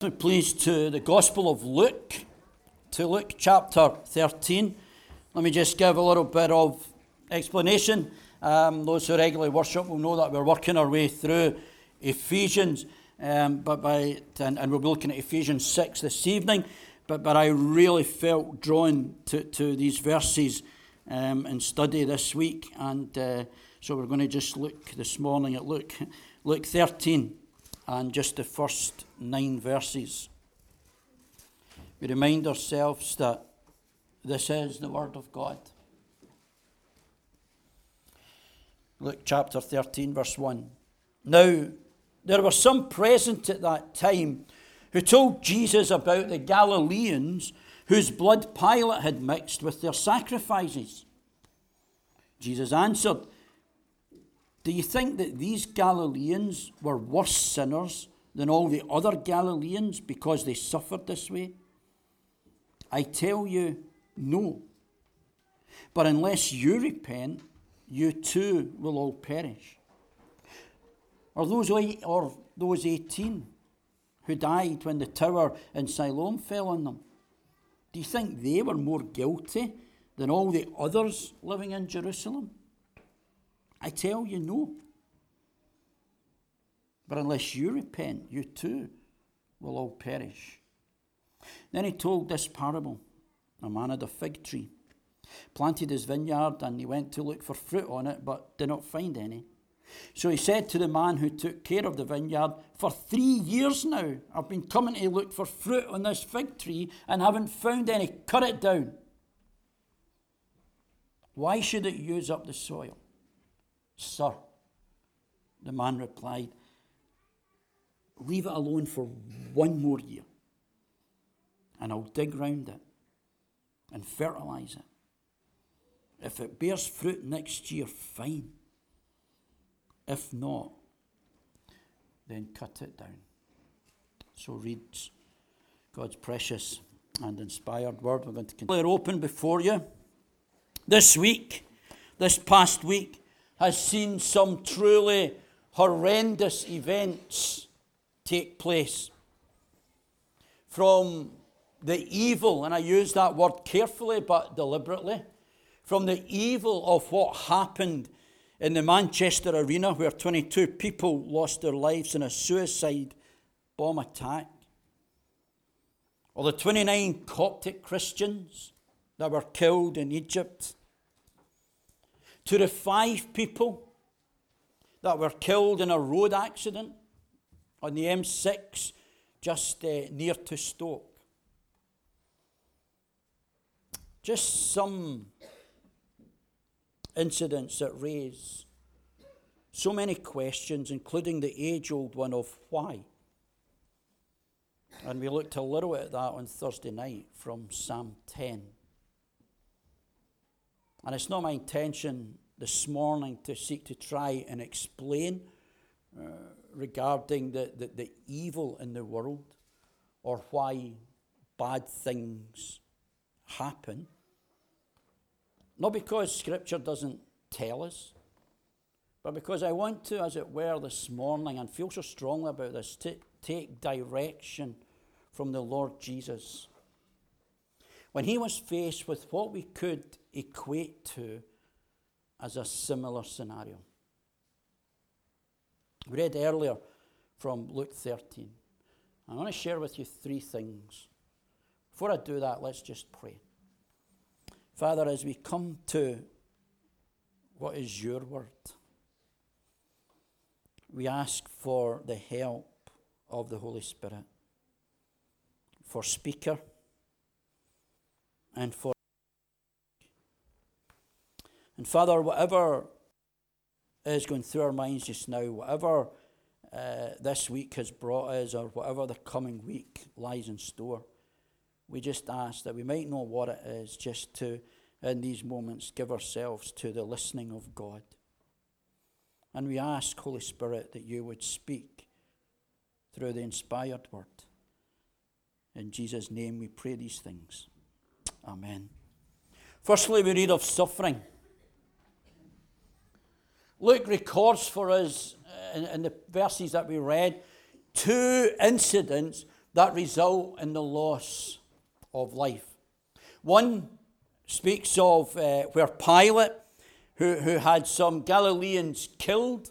Please to the Gospel of Luke, to Luke chapter 13. Let me just give a little bit of explanation. Um, those who regularly worship will know that we're working our way through Ephesians, um, but by, and, and we'll be looking at Ephesians 6 this evening. But, but I really felt drawn to, to these verses um, in study this week, and uh, so we're going to just look this morning at Luke, Luke 13 and just the first nine verses. We remind ourselves that this is the Word of God. Luke chapter 13, verse 1. Now, there were some present at that time who told Jesus about the Galileans whose blood Pilate had mixed with their sacrifices. Jesus answered, do you think that these Galileans were worse sinners than all the other Galileans because they suffered this way? I tell you, no. But unless you repent, you too will all perish. Or those, or those 18 who died when the tower in Siloam fell on them, do you think they were more guilty than all the others living in Jerusalem? I tell you, no. But unless you repent, you too will all perish. Then he told this parable A man had a fig tree, planted his vineyard, and he went to look for fruit on it, but did not find any. So he said to the man who took care of the vineyard, For three years now I've been coming to look for fruit on this fig tree and haven't found any. Cut it down. Why should it use up the soil? Sir, the man replied, Leave it alone for one more year, and I'll dig round it and fertilise it. If it bears fruit next year, fine. If not, then cut it down. So reads God's precious and inspired word. We're going to continue open before you. This week, this past week, has seen some truly horrendous events take place. From the evil, and I use that word carefully but deliberately, from the evil of what happened in the Manchester Arena, where 22 people lost their lives in a suicide bomb attack, or the 29 Coptic Christians that were killed in Egypt to the five people that were killed in a road accident on the M6 just uh, near to Stoke. Just some incidents that raise so many questions, including the age old one of why. And we looked a little at that on Thursday night from Psalm 10. And it's not my intention this morning to seek to try and explain uh, regarding the, the, the evil in the world or why bad things happen. Not because Scripture doesn't tell us, but because I want to, as it were, this morning, and feel so strongly about this, to take direction from the Lord Jesus. When he was faced with what we could equate to as a similar scenario. We read earlier from Luke 13. I want to share with you three things. Before I do that, let's just pray. Father, as we come to what is your word, we ask for the help of the Holy Spirit, for speaker, and for and Father, whatever is going through our minds just now, whatever uh, this week has brought us, or whatever the coming week lies in store, we just ask that we might know what it is, just to, in these moments, give ourselves to the listening of God. And we ask, Holy Spirit, that you would speak through the inspired word. In Jesus' name we pray these things. Amen. Firstly, we read of suffering. Luke records for us uh, in, in the verses that we read two incidents that result in the loss of life. One speaks of uh, where Pilate, who, who had some Galileans killed,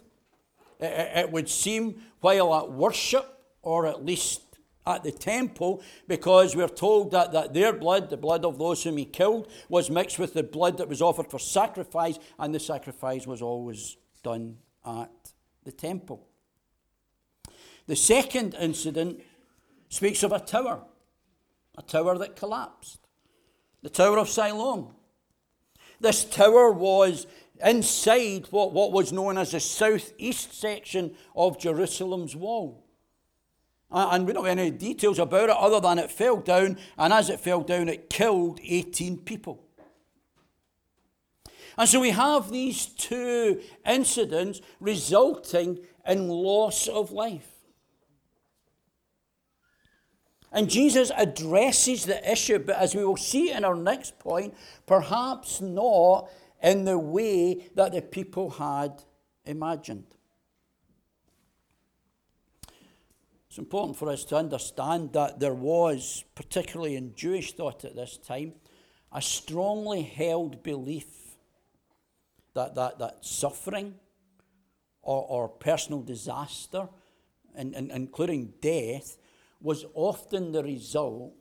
it, it would seem, while at worship, or at least at the temple, because we're told that, that their blood, the blood of those whom he killed, was mixed with the blood that was offered for sacrifice, and the sacrifice was always done at the temple. The second incident speaks of a tower, a tower that collapsed, the Tower of Siloam. This tower was inside what, what was known as the southeast section of Jerusalem's wall. Uh, and we don't have any details about it other than it fell down, and as it fell down, it killed 18 people. And so we have these two incidents resulting in loss of life. And Jesus addresses the issue, but as we will see in our next point, perhaps not in the way that the people had imagined. It's important for us to understand that there was, particularly in Jewish thought at this time, a strongly held belief that, that, that suffering or, or personal disaster, and, and, including death, was often the result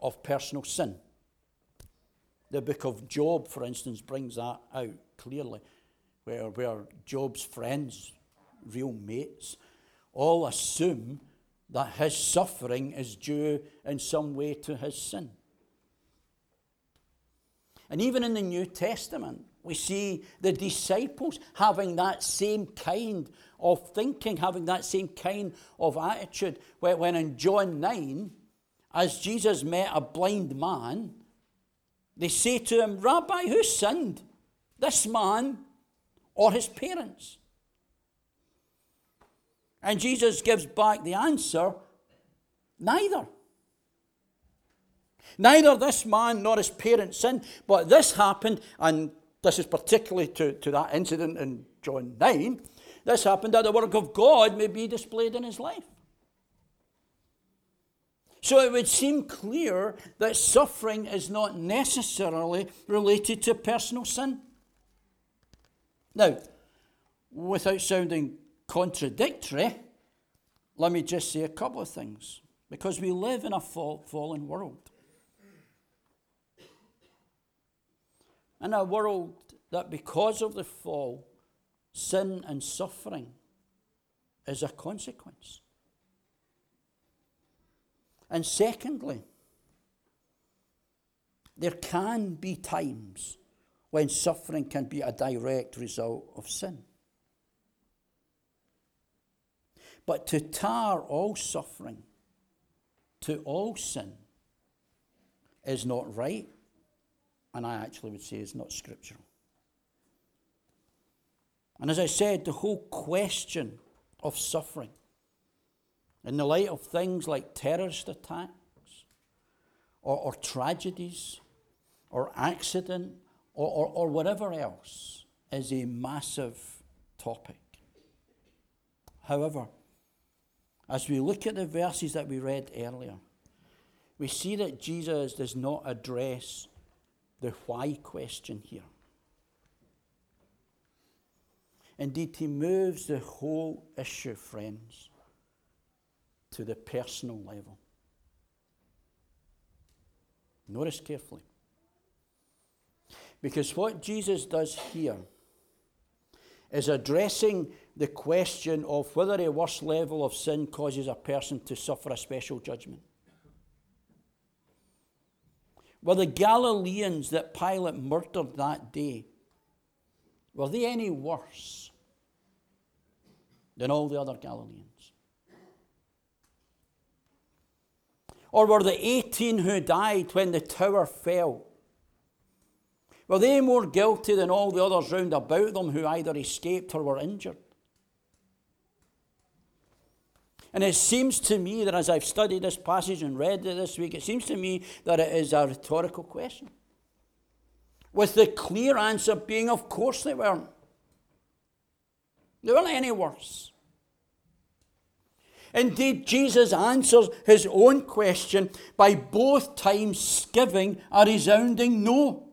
of personal sin. The book of Job, for instance, brings that out clearly, where, where Job's friends, real mates, all assume that his suffering is due in some way to his sin. And even in the New Testament, we see the disciples having that same kind of thinking, having that same kind of attitude. When in John 9, as Jesus met a blind man, they say to him, Rabbi, who sinned? This man or his parents? And Jesus gives back the answer neither. Neither this man nor his parents sinned, but this happened, and this is particularly to, to that incident in John 9. This happened that the work of God may be displayed in his life. So it would seem clear that suffering is not necessarily related to personal sin. Now, without sounding contradictory, let me just say a couple of things. Because we live in a fall, fallen world. In a world that, because of the fall, sin and suffering is a consequence. And secondly, there can be times when suffering can be a direct result of sin. But to tar all suffering to all sin is not right, and I actually would say is not scriptural. And as I said, the whole question of suffering, in the light of things like terrorist attacks, or, or tragedies, or accident, or, or, or whatever else, is a massive topic. However, as we look at the verses that we read earlier, we see that Jesus does not address the why question here. Indeed, he moves the whole issue, friends, to the personal level. Notice carefully. Because what Jesus does here is addressing the question of whether a worse level of sin causes a person to suffer a special judgment. Were the Galileans that Pilate murdered that day, were they any worse than all the other Galileans? Or were the 18 who died when the tower fell were they more guilty than all the others round about them who either escaped or were injured? And it seems to me that as I've studied this passage and read it this week, it seems to me that it is a rhetorical question. With the clear answer being, of course they weren't. They weren't any worse. Indeed, Jesus answers his own question by both times giving a resounding no.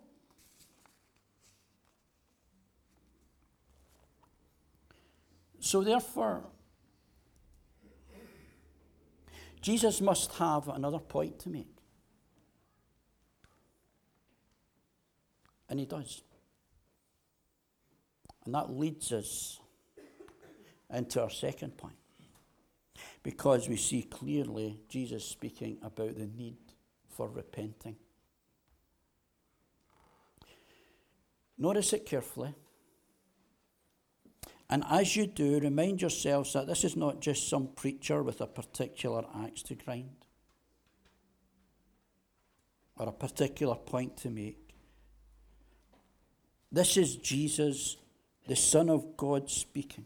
So, therefore, Jesus must have another point to make. And he does. And that leads us into our second point. Because we see clearly Jesus speaking about the need for repenting. Notice it carefully. And as you do, remind yourselves that this is not just some preacher with a particular axe to grind or a particular point to make. This is Jesus, the Son of God, speaking.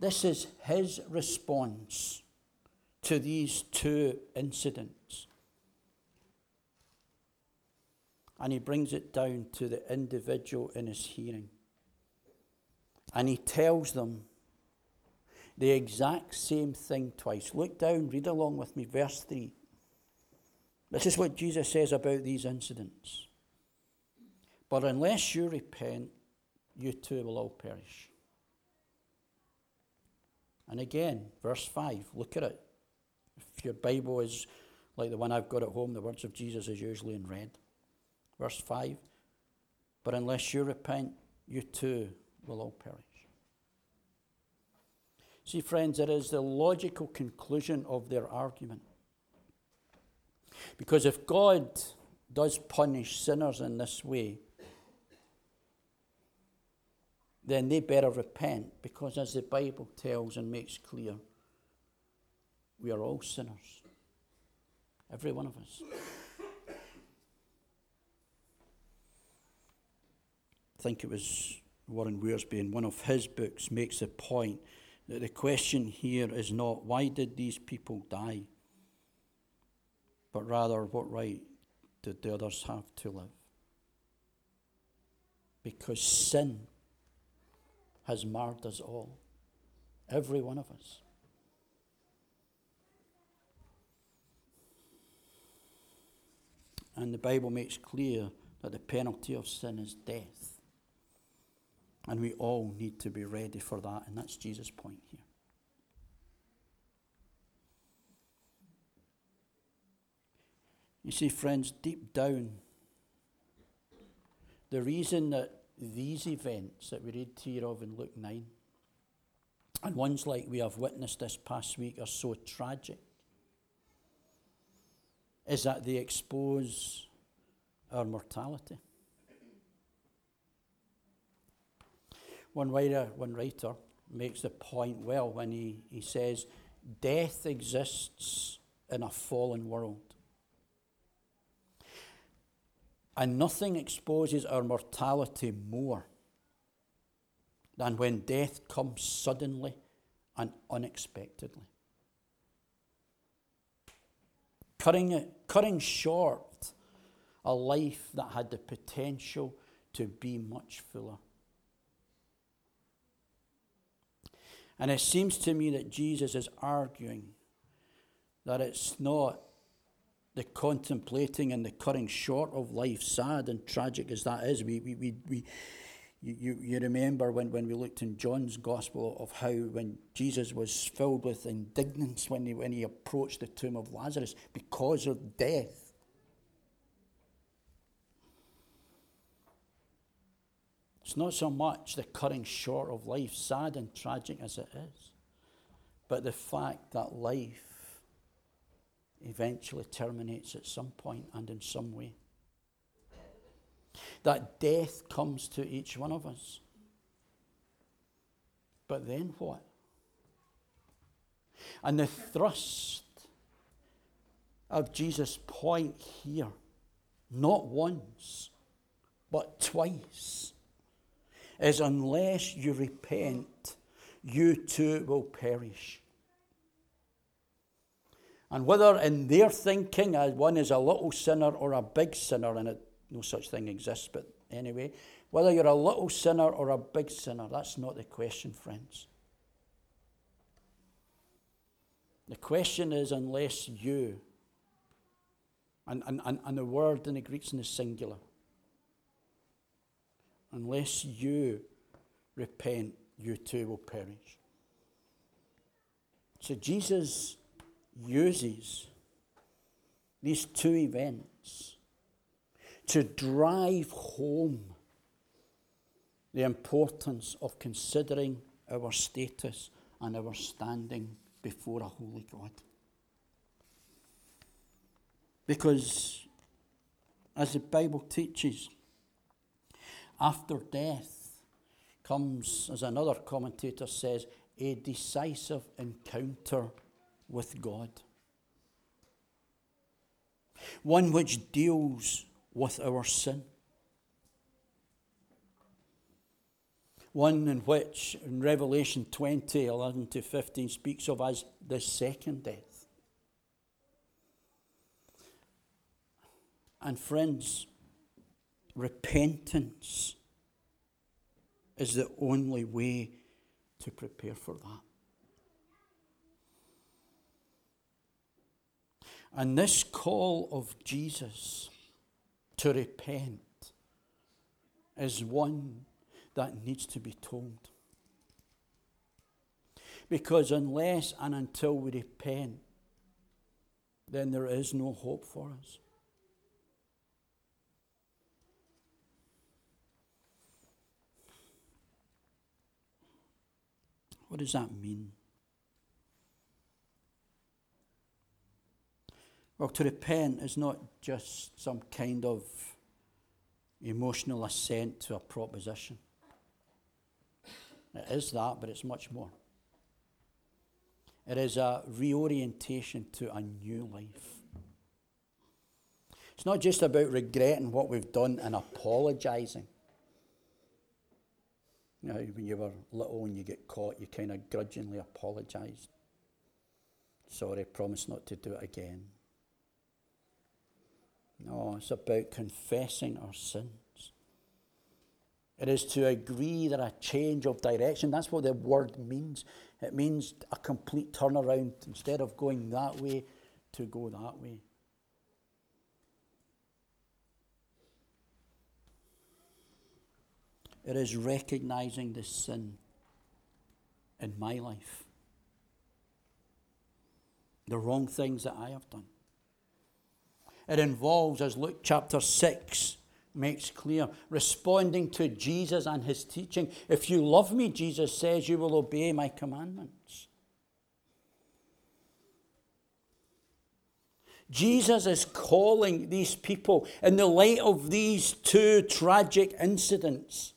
This is his response to these two incidents. And he brings it down to the individual in his hearing. And he tells them the exact same thing twice. Look down, read along with me, verse 3. This is what Jesus says about these incidents. But unless you repent, you too will all perish. And again, verse 5, look at it. If your Bible is like the one I've got at home, the words of Jesus is usually in red. Verse 5, but unless you repent, you too will all perish. See, friends, it is the logical conclusion of their argument. Because if God does punish sinners in this way, then they better repent because, as the Bible tells and makes clear, we are all sinners. Every one of us. I think it was Warren Wiersbe in one of his books makes the point that the question here is not why did these people die, but rather what right did the others have to live? Because sin has marred us all, every one of us. And the Bible makes clear that the penalty of sin is death. And we all need to be ready for that, and that's Jesus' point here. You see, friends, deep down, the reason that these events that we read here of in Luke 9, and ones like we have witnessed this past week, are so tragic, is that they expose our mortality. One writer, one writer makes the point well when he, he says, Death exists in a fallen world. And nothing exposes our mortality more than when death comes suddenly and unexpectedly. Cutting, cutting short a life that had the potential to be much fuller. And it seems to me that Jesus is arguing that it's not the contemplating and the cutting short of life, sad and tragic as that is. We, we, we, we you, you remember when, when we looked in John's Gospel of how when Jesus was filled with indignance when he, when he approached the tomb of Lazarus because of death. It's not so much the cutting short of life, sad and tragic as it is, but the fact that life eventually terminates at some point and in some way. That death comes to each one of us. But then what? And the thrust of Jesus' point here, not once, but twice, is unless you repent, you too will perish. And whether in their thinking one is a little sinner or a big sinner, and it, no such thing exists, but anyway, whether you're a little sinner or a big sinner, that's not the question, friends. The question is, unless you, and, and, and, and the word in the Greek is singular, unless you repent, you too will perish. So Jesus uses these two events to drive home the importance of considering our status and our standing before a holy God. Because, as the Bible teaches, after death comes, as another commentator says, a decisive encounter with God. One which deals with our sin. One in which, in Revelation 20 11 to 15, speaks of as the second death. And friends, repentance is the only way to prepare for that. And this call of Jesus to repent is one that needs to be told. Because unless and until we repent, then there is no hope for us. What does that mean? Well, to repent is not just some kind of emotional assent to a proposition. It is that, but it's much more. It is a reorientation to a new life. It's not just about regretting what we've done and apologising. You know, when you were little and you get caught, you kind of grudgingly apologised. Sorry, promise not to do it again. No, it's about confessing our sins. It is to agree that a change of direction, that's what the word means. It means a complete turnaround. Instead of going that way, to go that way. It is recognizing the sin in my life, the wrong things that I have done. It involves, as Luke chapter 6 makes clear, responding to Jesus and his teaching. If you love me, Jesus says, you will obey my commandments. Jesus is calling these people in the light of these two tragic incidents.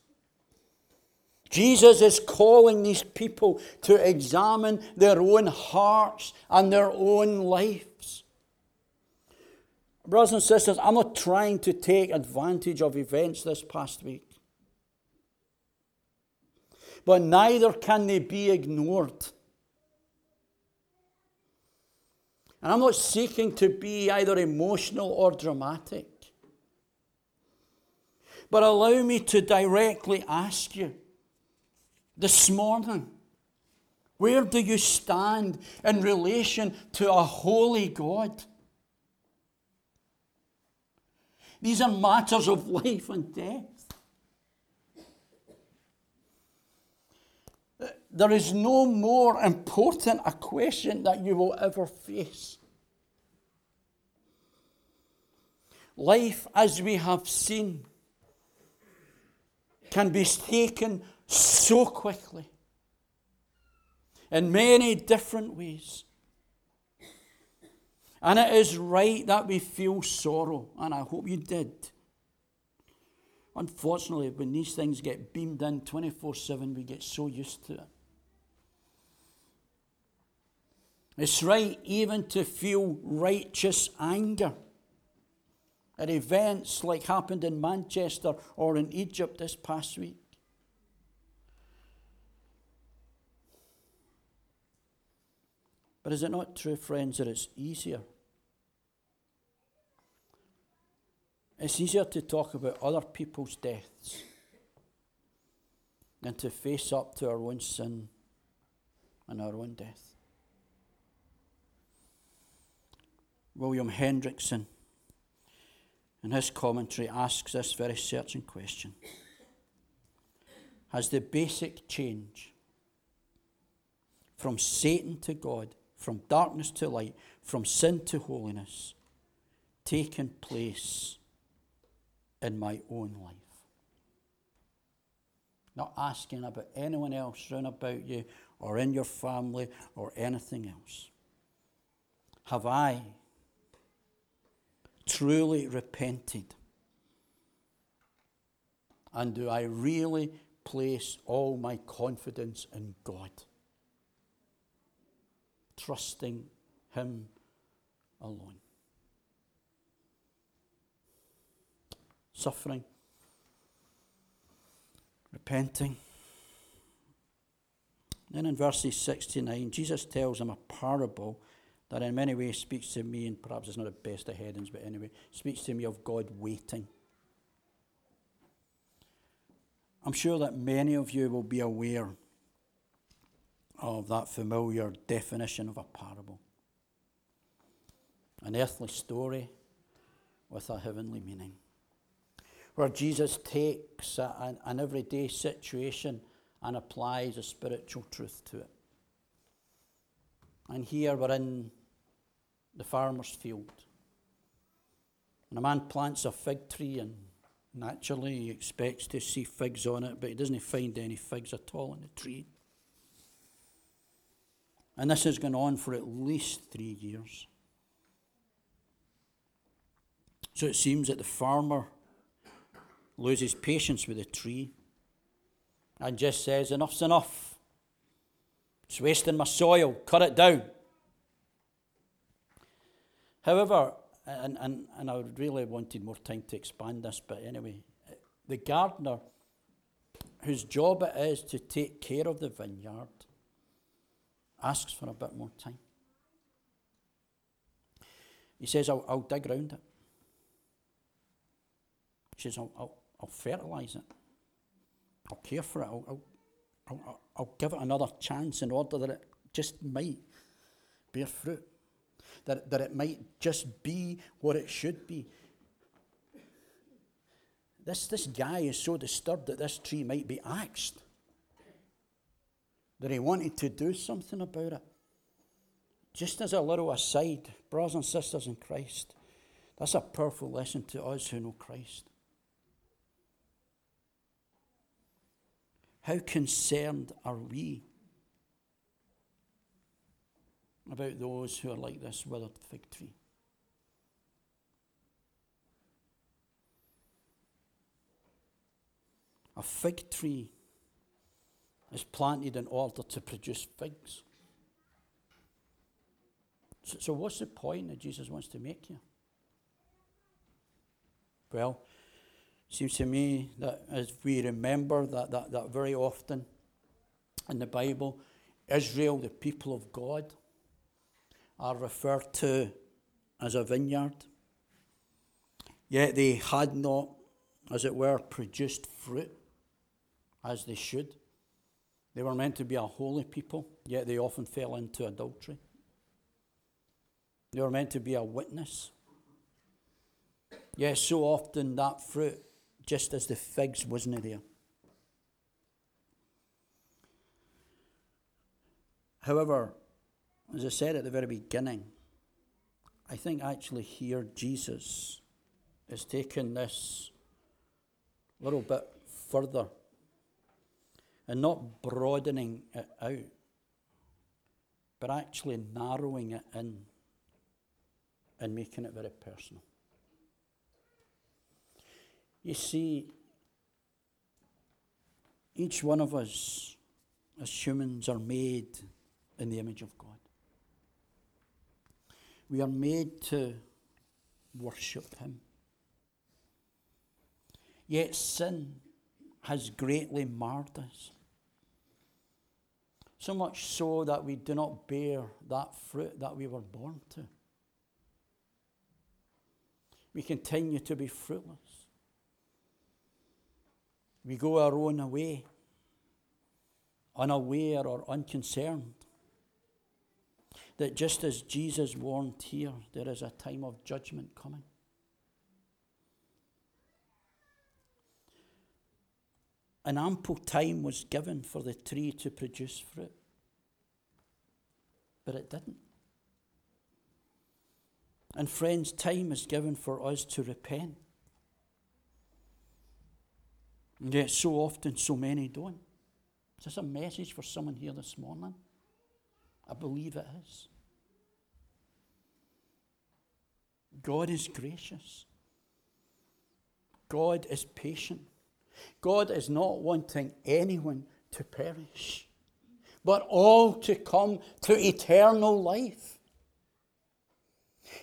Jesus is calling these people to examine their own hearts and their own lives. Brothers and sisters, I'm not trying to take advantage of events this past week. But neither can they be ignored. And I'm not seeking to be either emotional or dramatic. But allow me to directly ask you this morning where do you stand in relation to a holy God? These are matters of life and death. There is no more important a question that you will ever face. Life, as we have seen, can be taken so quickly in many different ways. And it is right that we feel sorrow, and I hope you did. Unfortunately, when these things get beamed in 24 7, we get so used to it. It's right even to feel righteous anger at events like happened in Manchester or in Egypt this past week. But is it not true, friends, that it's easier? It's easier to talk about other people's deaths than to face up to our own sin and our own death. William Hendriksen, in his commentary, asks this very searching question Has the basic change from Satan to God, from darkness to light, from sin to holiness, taken place in my own life? Not asking about anyone else round about you or in your family or anything else. Have I truly repented? And do I really place all my confidence in God? Trusting Him alone. Suffering, repenting. Then in verses 69, Jesus tells him a parable that in many ways speaks to me, and perhaps it's not the best of headings, but anyway, speaks to me of God waiting. I'm sure that many of you will be aware of that familiar definition of a parable an earthly story with a heavenly meaning, where Jesus takes a, an everyday situation and applies a spiritual truth to it. And here we're in the farmer's field. And a man plants a fig tree, and naturally he expects to see figs on it, but he doesn't find any figs at all on the tree. And this has gone on for at least three years. So it seems that the farmer loses patience with the tree and just says, Enough's enough. It's wasting my soil. Cut it down. However, and, and, and I really wanted more time to expand this, but anyway, the gardener, whose job it is to take care of the vineyard, asks for a bit more time. He says, I'll, I'll dig around it. He says, I'll, I'll, I'll fertilise it. I'll care for it. I'll, I'll, I'll, I'll give it another chance in order that it just might bear fruit that, that it might just be what it should be. This, this guy is so disturbed that this tree might be axed that he wanted to do something about it. Just as a little aside, brothers and sisters in Christ, that's a powerful lesson to us who know Christ. How concerned are we about those who are like this withered fig tree. A fig tree is planted in order to produce figs. So, so what's the point that Jesus wants to make here? Well, it seems to me that as we remember that, that, that very often in the Bible, Israel, the people of God, are referred to as a vineyard. Yet they had not, as it were, produced fruit as they should. They were meant to be a holy people, yet they often fell into adultery. They were meant to be a witness. Yet so often that fruit, just as the figs, wasn't there. However, as I said at the very beginning, I think actually here Jesus is taking this a little bit further and not broadening it out, but actually narrowing it in and making it very personal. You see, each one of us as humans are made in the image of God. We are made to worship Him. Yet sin has greatly marred us. So much so that we do not bear that fruit that we were born to. We continue to be fruitless. We go our own way, unaware or unconcerned that just as Jesus warned here, there is a time of judgment coming. An ample time was given for the tree to produce fruit, but it didn't. And friends, time is given for us to repent. And yet, so often, so many don't. Is this a message for someone here this morning? I believe it is. God is gracious. God is patient. God is not wanting anyone to perish, but all to come to eternal life.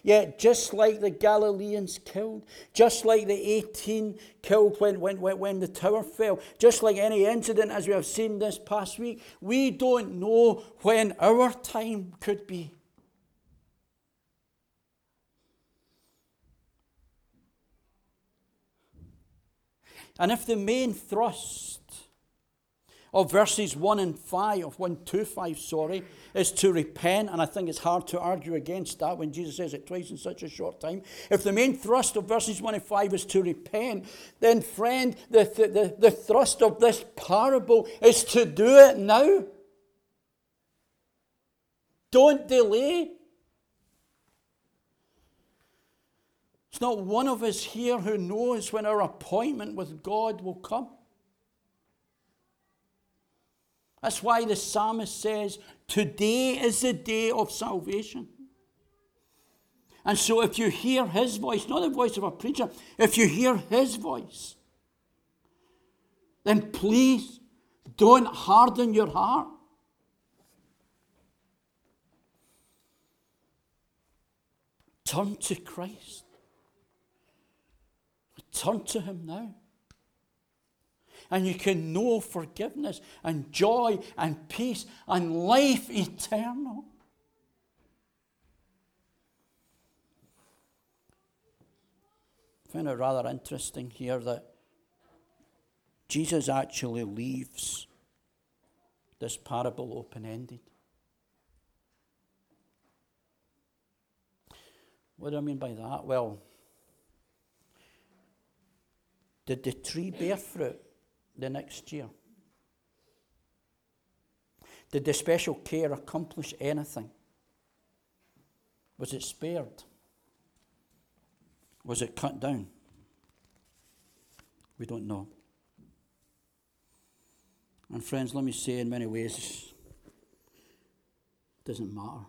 Yet, just like the Galileans killed, just like the 18 killed when, when, when the tower fell, just like any incident as we have seen this past week, we don't know when our time could be. And if the main thrust of verses 1 and 5, of 1 to 5, sorry, is to repent, and I think it's hard to argue against that when Jesus says it twice in such a short time. If the main thrust of verses 1 and 5 is to repent, then, friend, the, the, the thrust of this parable is to do it now. Don't delay. It's not one of us here who knows when our appointment with God will come. That's why the psalmist says, Today is the day of salvation. And so, if you hear his voice, not the voice of a preacher, if you hear his voice, then please don't harden your heart. Turn to Christ. Turn to Him now. And you can know forgiveness and joy and peace and life eternal. I find it rather interesting here that Jesus actually leaves this parable open ended. What do I mean by that? Well, did the tree bear fruit the next year? Did the special care accomplish anything? Was it spared? Was it cut down? We don't know. And friends, let me say in many ways, it doesn't matter.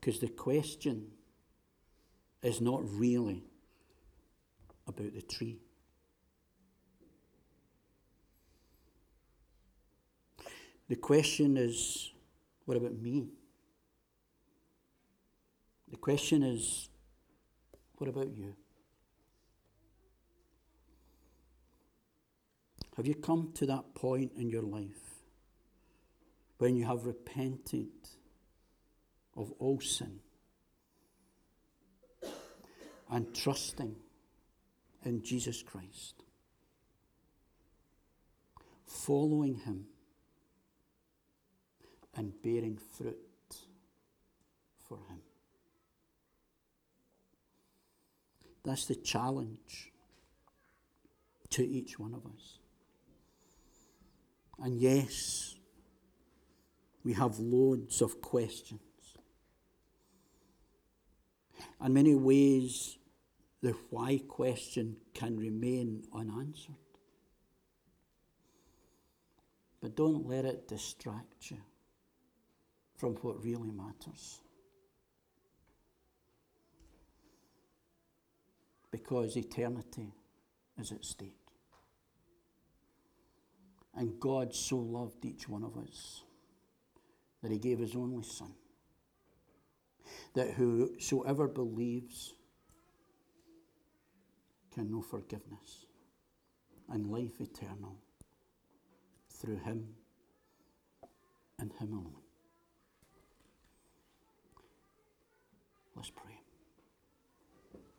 Because the question is not really about the tree. The question is what about me? The question is what about you? Have you come to that point in your life when you have repented of all sin and trusting in Jesus Christ, following Him and bearing fruit for Him. That's the challenge to each one of us. And yes, we have loads of questions. In many ways, the why question can remain unanswered. But don't let it distract you from what really matters. Because eternity is at stake. And God so loved each one of us that he gave his only Son, that whosoever believes can know forgiveness and life eternal through him and him alone.